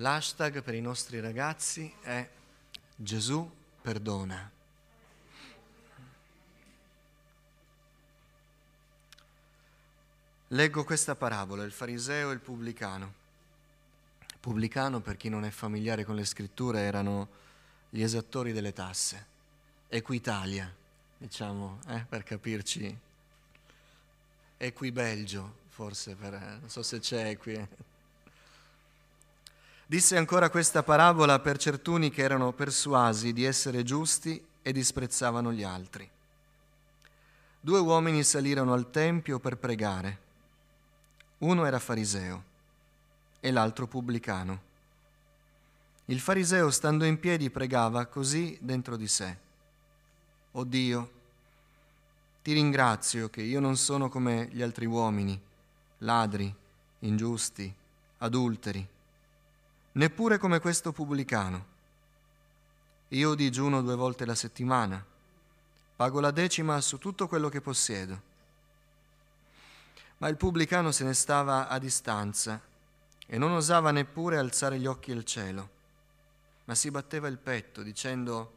L'hashtag per i nostri ragazzi è Gesù perdona. Leggo questa parabola, il fariseo e il pubblicano. Pubblicano, per chi non è familiare con le scritture, erano gli esattori delle tasse. Equitalia, diciamo, eh, per capirci. Equibelgio, forse, per, non so se c'è qui. Disse ancora questa parabola per certuni che erano persuasi di essere giusti e disprezzavano gli altri. Due uomini salirono al Tempio per pregare uno era fariseo e l'altro pubblicano. Il fariseo, stando in piedi, pregava così dentro di sé. O Dio, ti ringrazio che io non sono come gli altri uomini, ladri, ingiusti, adulteri, neppure come questo pubblicano. Io digiuno due volte la settimana, pago la decima su tutto quello che possiedo. Ma il pubblicano se ne stava a distanza e non osava neppure alzare gli occhi al cielo, ma si batteva il petto dicendo,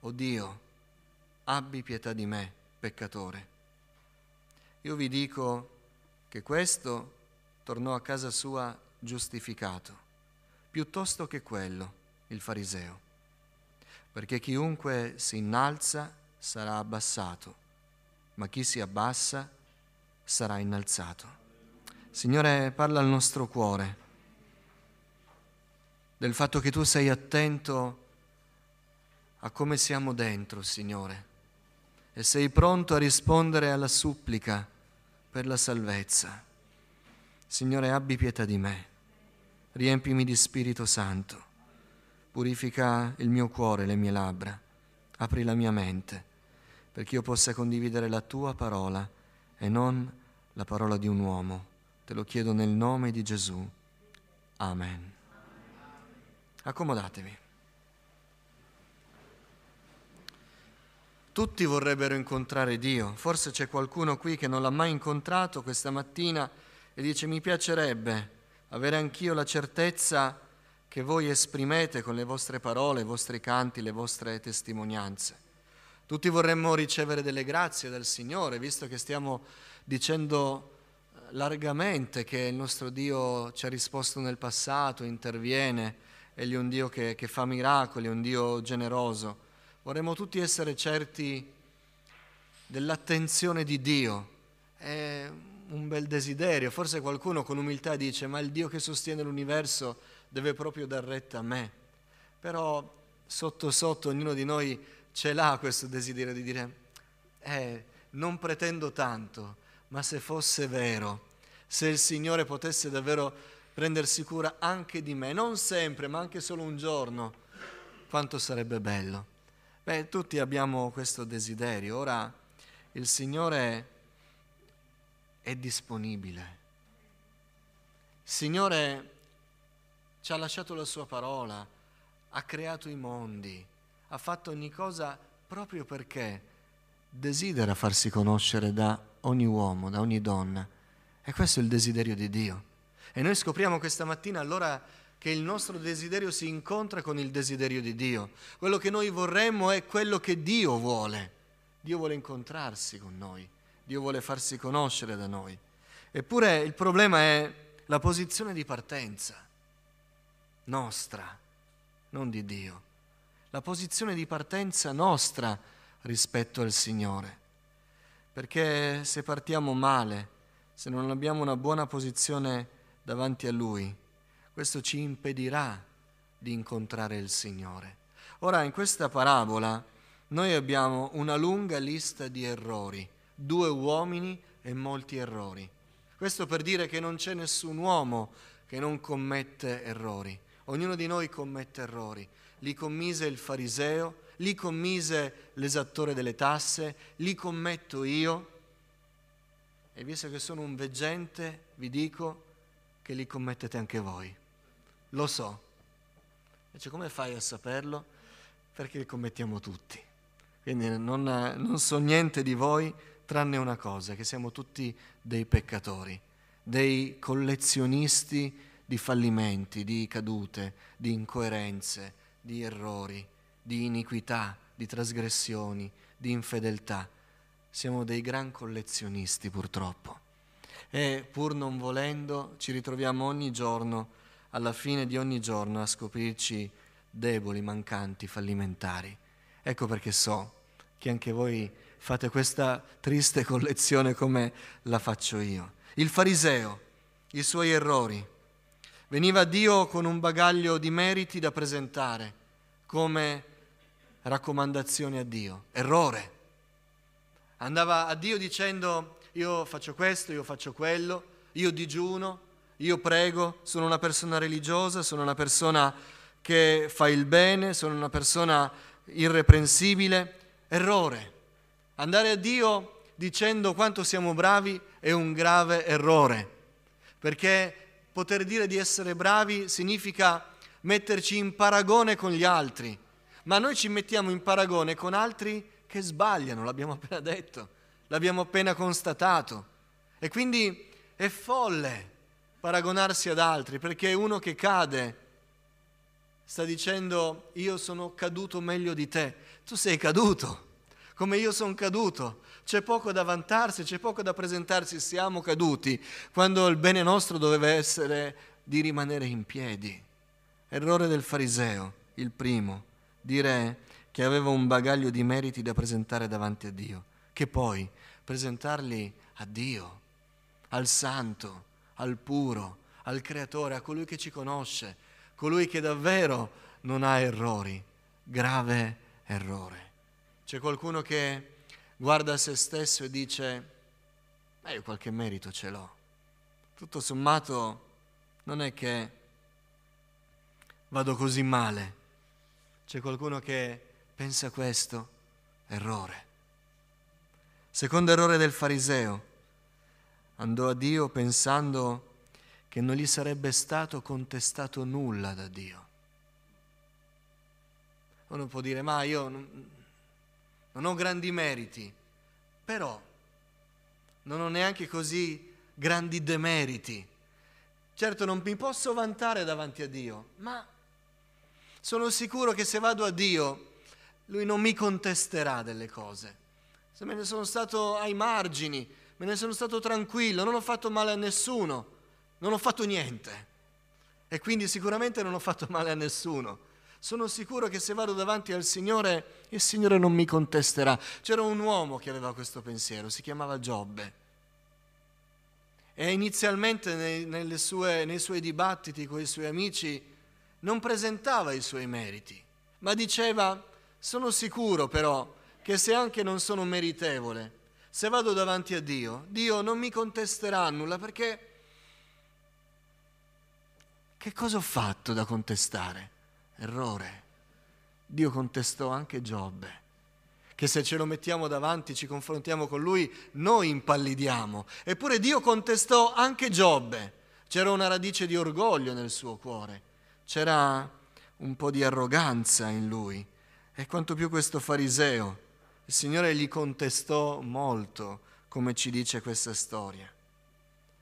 O Dio, abbi pietà di me, peccatore. Io vi dico che questo tornò a casa sua giustificato, piuttosto che quello, il fariseo, perché chiunque si innalza sarà abbassato, ma chi si abbassa sarà innalzato. Signore, parla al nostro cuore del fatto che tu sei attento a come siamo dentro, Signore, e sei pronto a rispondere alla supplica per la salvezza. Signore, abbi pietà di me, riempimi di Spirito Santo, purifica il mio cuore, le mie labbra, apri la mia mente, perché io possa condividere la tua parola e non la parola di un uomo. Te lo chiedo nel nome di Gesù. Amen. Accomodatevi. Tutti vorrebbero incontrare Dio, forse c'è qualcuno qui che non l'ha mai incontrato questa mattina e dice mi piacerebbe avere anch'io la certezza che voi esprimete con le vostre parole, i vostri canti, le vostre testimonianze. Tutti vorremmo ricevere delle grazie dal Signore, visto che stiamo dicendo eh, largamente che il nostro Dio ci ha risposto nel passato, interviene, egli è un Dio che, che fa miracoli, è un Dio generoso. Vorremmo tutti essere certi dell'attenzione di Dio. È un bel desiderio. Forse qualcuno con umiltà dice, ma il Dio che sostiene l'universo deve proprio dar retta a me. Però sotto sotto ognuno di noi ce l'ha questo desiderio di dire, eh, non pretendo tanto, ma se fosse vero, se il Signore potesse davvero prendersi cura anche di me, non sempre, ma anche solo un giorno, quanto sarebbe bello. Beh, tutti abbiamo questo desiderio. Ora il Signore è disponibile. Il Signore ci ha lasciato la sua parola, ha creato i mondi, ha fatto ogni cosa proprio perché desidera farsi conoscere da ogni uomo, da ogni donna. E questo è il desiderio di Dio. E noi scopriamo questa mattina allora che il nostro desiderio si incontra con il desiderio di Dio. Quello che noi vorremmo è quello che Dio vuole. Dio vuole incontrarsi con noi, Dio vuole farsi conoscere da noi. Eppure il problema è la posizione di partenza nostra, non di Dio la posizione di partenza nostra rispetto al Signore. Perché se partiamo male, se non abbiamo una buona posizione davanti a Lui, questo ci impedirà di incontrare il Signore. Ora, in questa parabola noi abbiamo una lunga lista di errori, due uomini e molti errori. Questo per dire che non c'è nessun uomo che non commette errori. Ognuno di noi commette errori li commise il fariseo, li commise l'esattore delle tasse, li commetto io. E visto che sono un veggente, vi dico che li commettete anche voi. Lo so. Invece come fai a saperlo? Perché li commettiamo tutti. Quindi non, non so niente di voi tranne una cosa, che siamo tutti dei peccatori, dei collezionisti di fallimenti, di cadute, di incoerenze, di errori, di iniquità, di trasgressioni, di infedeltà. Siamo dei gran collezionisti purtroppo e pur non volendo ci ritroviamo ogni giorno, alla fine di ogni giorno, a scoprirci deboli, mancanti, fallimentari. Ecco perché so che anche voi fate questa triste collezione come la faccio io. Il fariseo, i suoi errori. Veniva a Dio con un bagaglio di meriti da presentare come raccomandazione a Dio. Errore. Andava a Dio dicendo io faccio questo, io faccio quello, io digiuno, io prego, sono una persona religiosa, sono una persona che fa il bene, sono una persona irreprensibile. Errore. Andare a Dio dicendo quanto siamo bravi è un grave errore, perché poter dire di essere bravi significa metterci in paragone con gli altri, ma noi ci mettiamo in paragone con altri che sbagliano, l'abbiamo appena detto l'abbiamo appena constatato. E quindi è folle paragonarsi ad altri, perché uno che cade sta dicendo io sono caduto meglio di te, tu sei caduto, come io sono caduto. C'è poco da vantarsi, c'è poco da presentarsi, siamo caduti, quando il bene nostro doveva essere di rimanere in piedi. Errore del fariseo, il primo, dire che aveva un bagaglio di meriti da presentare davanti a Dio che poi presentarli a Dio, al Santo, al puro, al Creatore, a colui che ci conosce, colui che davvero non ha errori, grave errore. C'è qualcuno che guarda se stesso e dice, ma io qualche merito ce l'ho. Tutto sommato non è che vado così male. C'è qualcuno che pensa questo, errore. Secondo errore del fariseo, andò a Dio pensando che non gli sarebbe stato contestato nulla da Dio. Uno può dire, ma io non ho grandi meriti, però non ho neanche così grandi demeriti. Certo non mi posso vantare davanti a Dio, ma sono sicuro che se vado a Dio, Lui non mi contesterà delle cose se me ne sono stato ai margini, me ne sono stato tranquillo, non ho fatto male a nessuno, non ho fatto niente. E quindi sicuramente non ho fatto male a nessuno. Sono sicuro che se vado davanti al Signore, il Signore non mi contesterà. C'era un uomo che aveva questo pensiero, si chiamava Giobbe. E inizialmente nei, sue, nei suoi dibattiti con i suoi amici non presentava i suoi meriti, ma diceva, sono sicuro però che se anche non sono meritevole, se vado davanti a Dio, Dio non mi contesterà nulla perché che cosa ho fatto da contestare? Errore. Dio contestò anche Giobbe, che se ce lo mettiamo davanti, ci confrontiamo con lui, noi impallidiamo. Eppure Dio contestò anche Giobbe. C'era una radice di orgoglio nel suo cuore, c'era un po' di arroganza in lui. E quanto più questo fariseo il Signore gli contestò molto, come ci dice questa storia.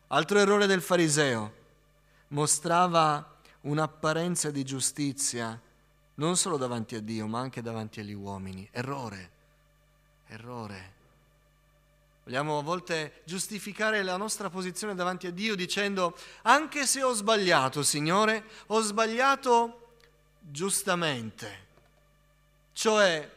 Altro errore del fariseo, mostrava un'apparenza di giustizia non solo davanti a Dio, ma anche davanti agli uomini. Errore, errore. Vogliamo a volte giustificare la nostra posizione davanti a Dio dicendo, anche se ho sbagliato, Signore, ho sbagliato giustamente. Cioè,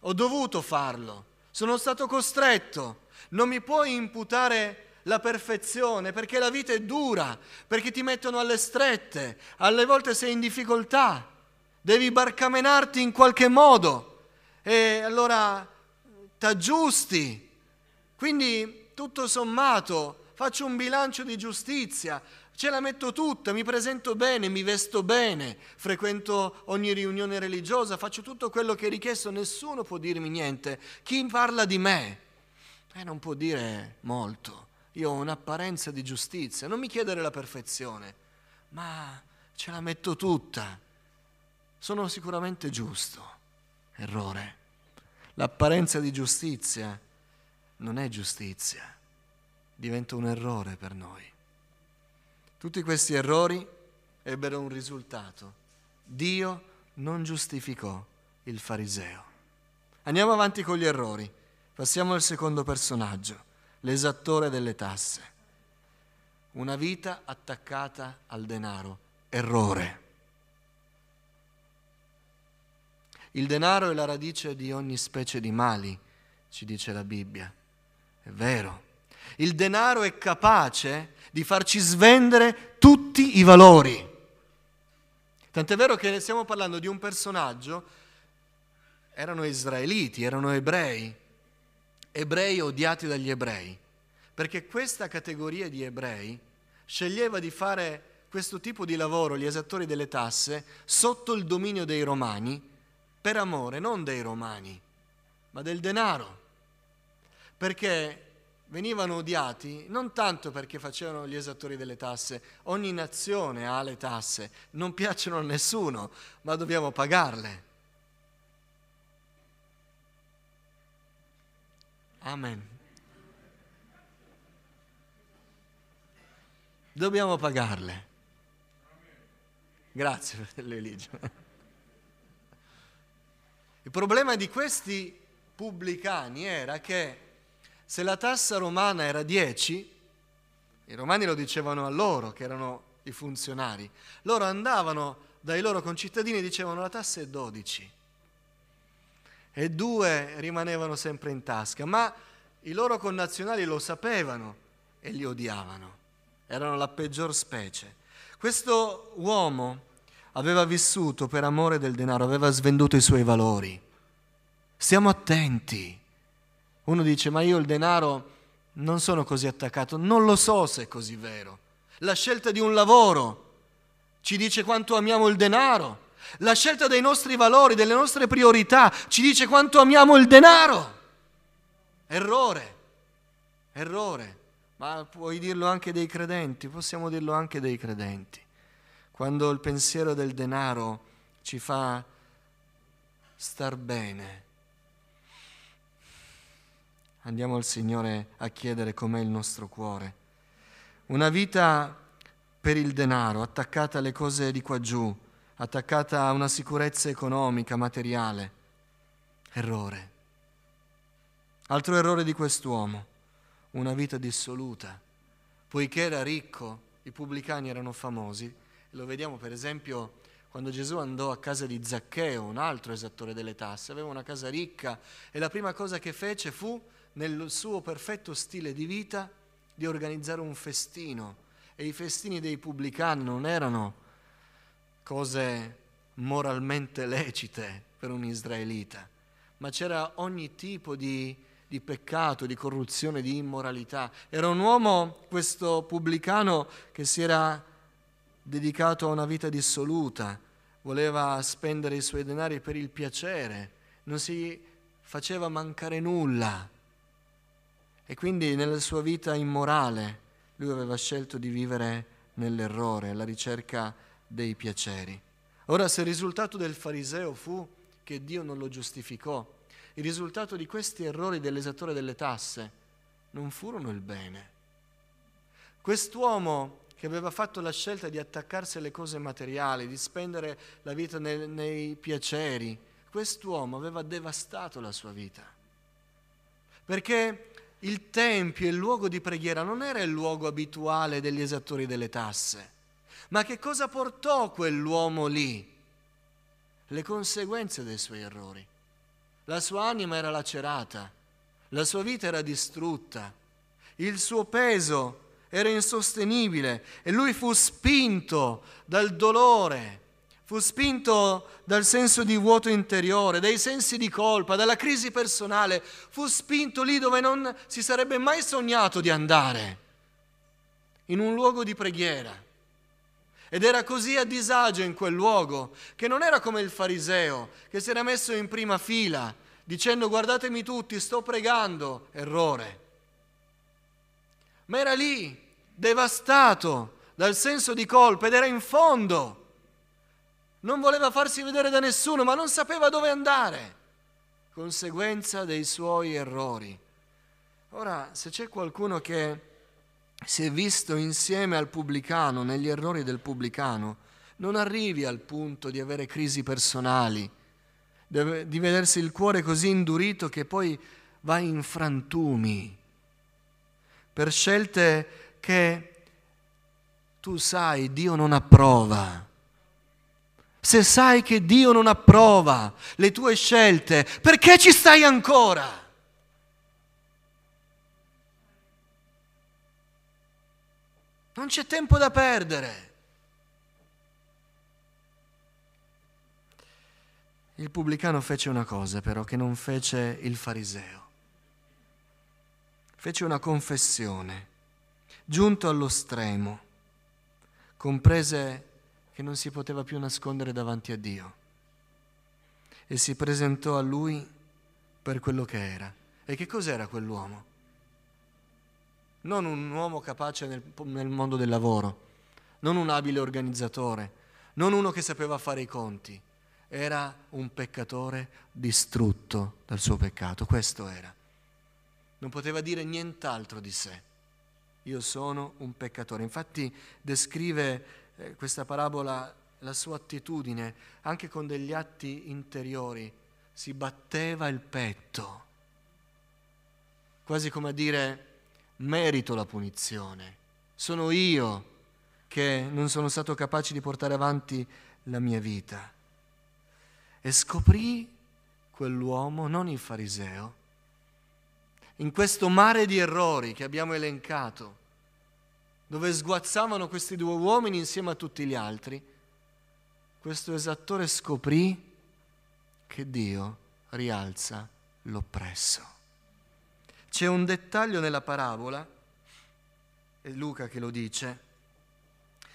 ho dovuto farlo, sono stato costretto. Non mi puoi imputare la perfezione perché la vita è dura, perché ti mettono alle strette, alle volte sei in difficoltà, devi barcamenarti in qualche modo e allora t'aggiusti. Quindi tutto sommato faccio un bilancio di giustizia, Ce la metto tutta, mi presento bene, mi vesto bene, frequento ogni riunione religiosa, faccio tutto quello che è richiesto, nessuno può dirmi niente. Chi parla di me? Eh, non può dire molto. Io ho un'apparenza di giustizia, non mi chiedere la perfezione, ma ce la metto tutta. Sono sicuramente giusto. Errore. L'apparenza di giustizia non è giustizia, diventa un errore per noi Tutti questi errori ebbero un risultato. Dio non giustificò il fariseo. Andiamo avanti con gli errori. Passiamo al secondo personaggio, l'esattore delle tasse. Una vita attaccata al denaro. Errore. Il denaro è la radice di ogni specie di mali, ci dice la Bibbia. È vero. Il denaro è capace di farci svendere tutti i valori. Tant'è vero che stiamo parlando di un personaggio, erano israeliti, erano ebrei, ebrei odiati dagli ebrei, perché questa categoria di ebrei sceglieva di fare questo tipo di lavoro, gli esattori delle tasse, sotto il dominio dei romani, per amore non dei romani, ma del denaro. Perché venivano odiati non tanto perché facevano gli esattori delle tasse, ogni nazione ha le tasse, non piacciono a nessuno, ma dobbiamo pagarle. Amen. Dobbiamo pagarle. Grazie per l'eligio. Il problema di questi pubblicani era che se la tassa romana era 10, i romani lo dicevano a loro, che erano i funzionari, loro andavano dai loro concittadini e dicevano la tassa è 12 e due rimanevano sempre in tasca, ma i loro connazionali lo sapevano e li odiavano, erano la peggior specie. Questo uomo aveva vissuto per amore del denaro, aveva svenduto i suoi valori. Stiamo attenti. Uno dice, ma io il denaro non sono così attaccato, non lo so se è così vero. La scelta di un lavoro ci dice quanto amiamo il denaro. La scelta dei nostri valori, delle nostre priorità ci dice quanto amiamo il denaro. Errore, errore. Ma puoi dirlo anche dei credenti, possiamo dirlo anche dei credenti. Quando il pensiero del denaro ci fa star bene, andiamo al Signore a chiedere com'è il nostro cuore. Una vita per il denaro, attaccata alle cose di qua giù, attaccata a una sicurezza economica, materiale. Errore. Altro errore di quest'uomo, una vita dissoluta. Poiché era ricco, i pubblicani erano famosi, lo vediamo per esempio quando Gesù andò a casa di Zaccheo, un altro esattore delle tasse, aveva una casa ricca e la prima cosa che fece fu nel suo perfetto stile di vita di organizzare un festino. E i festini dei pubblicani non erano cose moralmente lecite per un israelita, ma c'era ogni tipo di, di peccato, di corruzione, di immoralità. Era un uomo, questo pubblicano, che si era dedicato a una vita dissoluta, voleva spendere i suoi denari per il piacere, non si faceva mancare nulla e quindi nella sua vita immorale lui aveva scelto di vivere nell'errore, alla ricerca dei piaceri. Ora se il risultato del fariseo fu che Dio non lo giustificò, il risultato di questi errori dell'esattore delle tasse non furono il bene. Quest'uomo che aveva fatto la scelta di attaccarsi alle cose materiali, di spendere la vita nei, nei piaceri, quest'uomo aveva devastato la sua vita. Perché il tempio, il luogo di preghiera non era il luogo abituale degli esattori delle tasse. Ma che cosa portò quell'uomo lì? Le conseguenze dei suoi errori. La sua anima era lacerata, la sua vita era distrutta, il suo peso era insostenibile e lui fu spinto dal dolore fu spinto dal senso di vuoto interiore, dai sensi di colpa, dalla crisi personale, fu spinto lì dove non si sarebbe mai sognato di andare, in un luogo di preghiera. Ed era così a disagio in quel luogo che non era come il fariseo che si era messo in prima fila dicendo guardatemi tutti, sto pregando, errore. Ma era lì, devastato dal senso di colpa ed era in fondo non voleva farsi vedere da nessuno, ma non sapeva dove andare, conseguenza dei suoi errori. Ora, se c'è qualcuno che si è visto insieme al pubblicano, negli errori del pubblicano, non arrivi al punto di avere crisi personali, di vedersi il cuore così indurito che poi va in frantumi per scelte che tu sai Dio non approva. Se sai che Dio non approva le tue scelte, perché ci stai ancora? Non c'è tempo da perdere. Il pubblicano fece una cosa però che non fece il fariseo. Fece una confessione. Giunto allo stremo, comprese che non si poteva più nascondere davanti a Dio e si presentò a lui per quello che era. E che cos'era quell'uomo? Non un uomo capace nel, nel mondo del lavoro, non un abile organizzatore, non uno che sapeva fare i conti, era un peccatore distrutto dal suo peccato, questo era. Non poteva dire nient'altro di sé. Io sono un peccatore. Infatti descrive eh, questa parabola la sua attitudine anche con degli atti interiori. Si batteva il petto, quasi come a dire merito la punizione. Sono io che non sono stato capace di portare avanti la mia vita e scoprì quell'uomo, non il fariseo, in questo mare di errori che abbiamo elencato, dove sguazzavano questi due uomini insieme a tutti gli altri, questo esattore scoprì che Dio rialza l'oppresso. C'è un dettaglio nella parabola, è Luca che lo dice,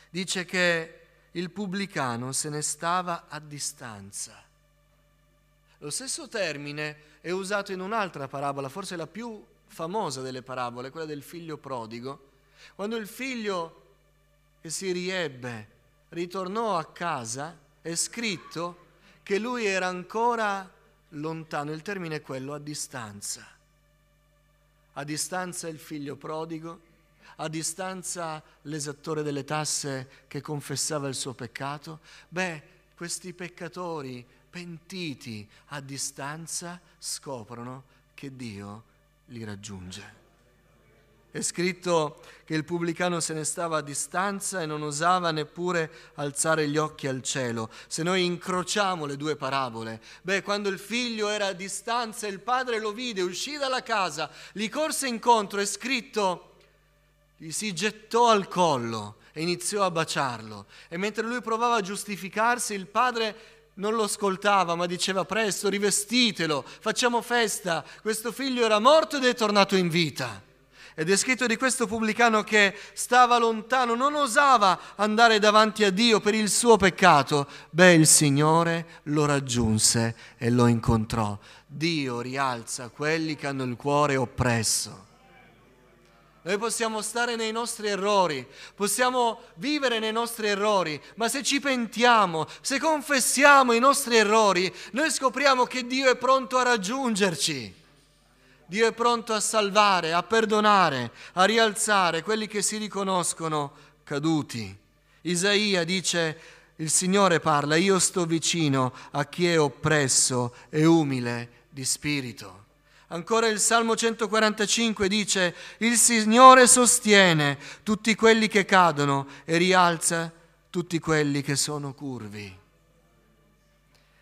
dice che il pubblicano se ne stava a distanza lo stesso termine è usato in un'altra parabola, forse la più famosa delle parabole, quella del figlio prodigo, quando il figlio che si riebbe ritornò a casa, è scritto che lui era ancora lontano, il termine è quello, a distanza. A distanza il figlio prodigo, a distanza l'esattore delle tasse che confessava il suo peccato. Beh, questi peccatori pentiti a distanza scoprono che Dio li raggiunge. È scritto che il pubblicano se ne stava a distanza e non osava neppure alzare gli occhi al cielo. Se noi incrociamo le due parabole, beh, quando il figlio era a distanza, il padre lo vide, uscì dalla casa, gli corse incontro, è scritto, gli si gettò al collo e iniziò a baciarlo. E mentre lui provava a giustificarsi, il padre non lo ascoltava, ma diceva presto, rivestitelo, facciamo festa, questo figlio era morto ed è tornato in vita. Ed è scritto di questo pubblicano che stava lontano, non osava andare davanti a Dio per il suo peccato. Beh, il Signore lo raggiunse e lo incontrò. Dio rialza quelli che hanno il cuore oppresso. Noi possiamo stare nei nostri errori, possiamo vivere nei nostri errori, ma se ci pentiamo, se confessiamo i nostri errori, noi scopriamo che Dio è pronto a raggiungerci. Dio è pronto a salvare, a perdonare, a rialzare quelli che si riconoscono caduti. Isaia dice, il Signore parla, io sto vicino a chi è oppresso e umile di spirito. Ancora il Salmo 145 dice, il Signore sostiene tutti quelli che cadono e rialza tutti quelli che sono curvi.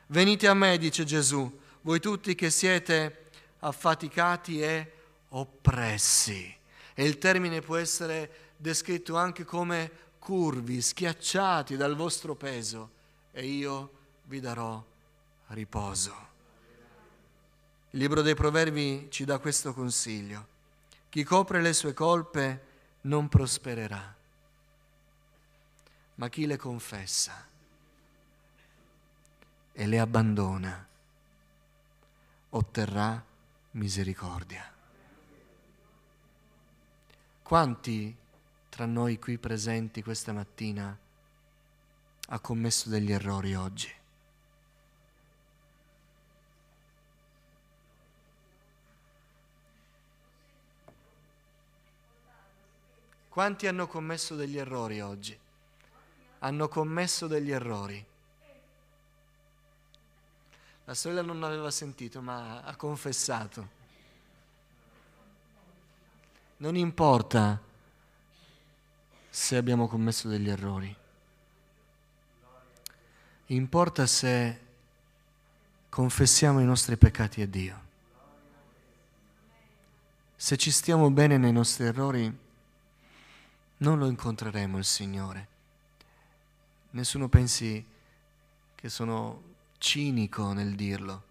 Venite a me, dice Gesù, voi tutti che siete affaticati e oppressi. E il termine può essere descritto anche come curvi, schiacciati dal vostro peso, e io vi darò riposo. Il libro dei Proverbi ci dà questo consiglio. Chi copre le sue colpe non prospererà, ma chi le confessa e le abbandona otterrà misericordia. Quanti tra noi qui presenti questa mattina ha commesso degli errori oggi? Quanti hanno commesso degli errori oggi? Hanno commesso degli errori. La sorella non aveva sentito, ma ha confessato. Non importa se abbiamo commesso degli errori. Importa se confessiamo i nostri peccati a Dio. Se ci stiamo bene nei nostri errori, non lo incontreremo il Signore. Nessuno pensi che sono cinico nel dirlo.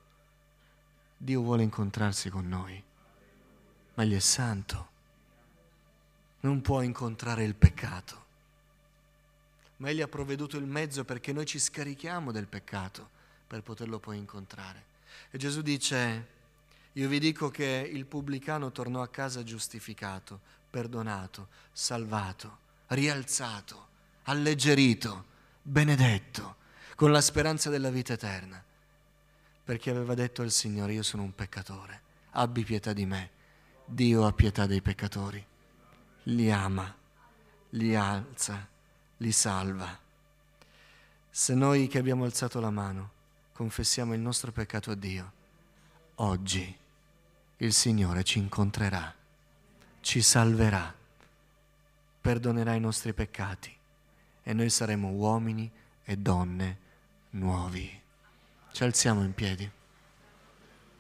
Dio vuole incontrarsi con noi, ma Egli è santo. Non può incontrare il peccato, ma Egli ha provveduto il mezzo perché noi ci scarichiamo del peccato per poterlo poi incontrare. E Gesù dice, io vi dico che il pubblicano tornò a casa giustificato, perdonato, salvato, rialzato, alleggerito, benedetto, con la speranza della vita eterna, perché aveva detto al Signore, io sono un peccatore, abbi pietà di me, Dio ha pietà dei peccatori, li ama, li alza, li salva. Se noi che abbiamo alzato la mano confessiamo il nostro peccato a Dio, oggi il Signore ci incontrerà, ci salverà, perdonerà i nostri peccati e noi saremo uomini e donne nuovi. Ci alziamo in piedi.